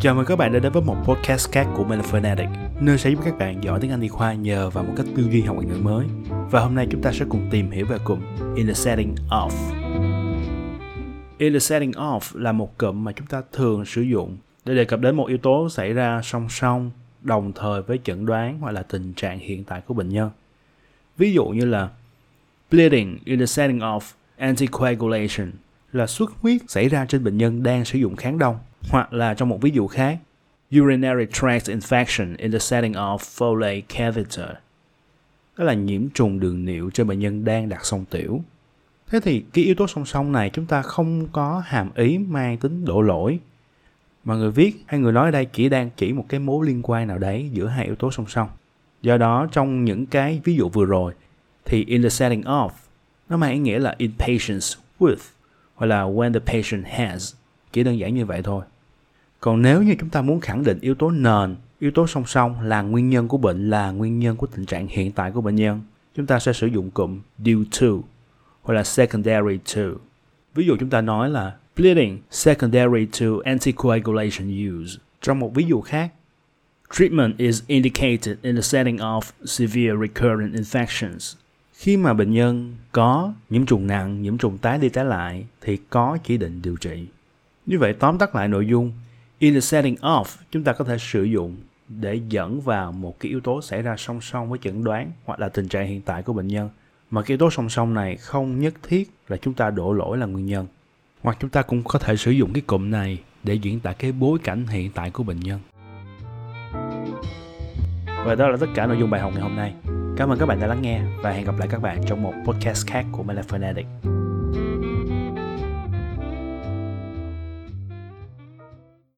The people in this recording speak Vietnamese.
Chào mừng các bạn đã đến với một podcast khác của Melaphonetic, nơi sẽ giúp các bạn giỏi tiếng Anh y khoa nhờ vào một cách tư duy học ngoại ngữ mới. Và hôm nay chúng ta sẽ cùng tìm hiểu về cụm In the setting of. In the setting of là một cụm mà chúng ta thường sử dụng để đề cập đến một yếu tố xảy ra song song, đồng thời với chẩn đoán hoặc là tình trạng hiện tại của bệnh nhân. Ví dụ như là bleeding in the setting of anticoagulation là xuất huyết xảy ra trên bệnh nhân đang sử dụng kháng đông, hoặc là trong một ví dụ khác, urinary tract infection in the setting of Foley catheter. Đó là nhiễm trùng đường niệu trên bệnh nhân đang đặt song tiểu. Thế thì cái yếu tố song song này chúng ta không có hàm ý mang tính đổ lỗi. Mà người viết hay người nói ở đây chỉ đang chỉ một cái mối liên quan nào đấy giữa hai yếu tố song song. Do đó, trong những cái ví dụ vừa rồi, thì in the setting of, nó mang ý nghĩa là in patients with hoặc là when the patient has. Chỉ đơn giản như vậy thôi. Còn nếu như chúng ta muốn khẳng định yếu tố nền, yếu tố song song là nguyên nhân của bệnh, là nguyên nhân của tình trạng hiện tại của bệnh nhân, chúng ta sẽ sử dụng cụm due to hoặc là secondary to. Ví dụ chúng ta nói là bleeding secondary to anticoagulation use. Trong một ví dụ khác, treatment is indicated in the setting of severe recurrent infections khi mà bệnh nhân có nhiễm trùng nặng, nhiễm trùng tái đi tái lại, thì có chỉ định điều trị. Như vậy, tóm tắt lại nội dung. In the setting of, chúng ta có thể sử dụng để dẫn vào một cái yếu tố xảy ra song song với chẩn đoán hoặc là tình trạng hiện tại của bệnh nhân. Mà cái yếu tố song song này không nhất thiết là chúng ta đổ lỗi là nguyên nhân. Hoặc chúng ta cũng có thể sử dụng cái cụm này để diễn tả cái bối cảnh hiện tại của bệnh nhân. Và đó là tất cả nội dung bài học ngày hôm nay cảm ơn các bạn đã lắng nghe và hẹn gặp lại các bạn trong một podcast khác của Melaphonetic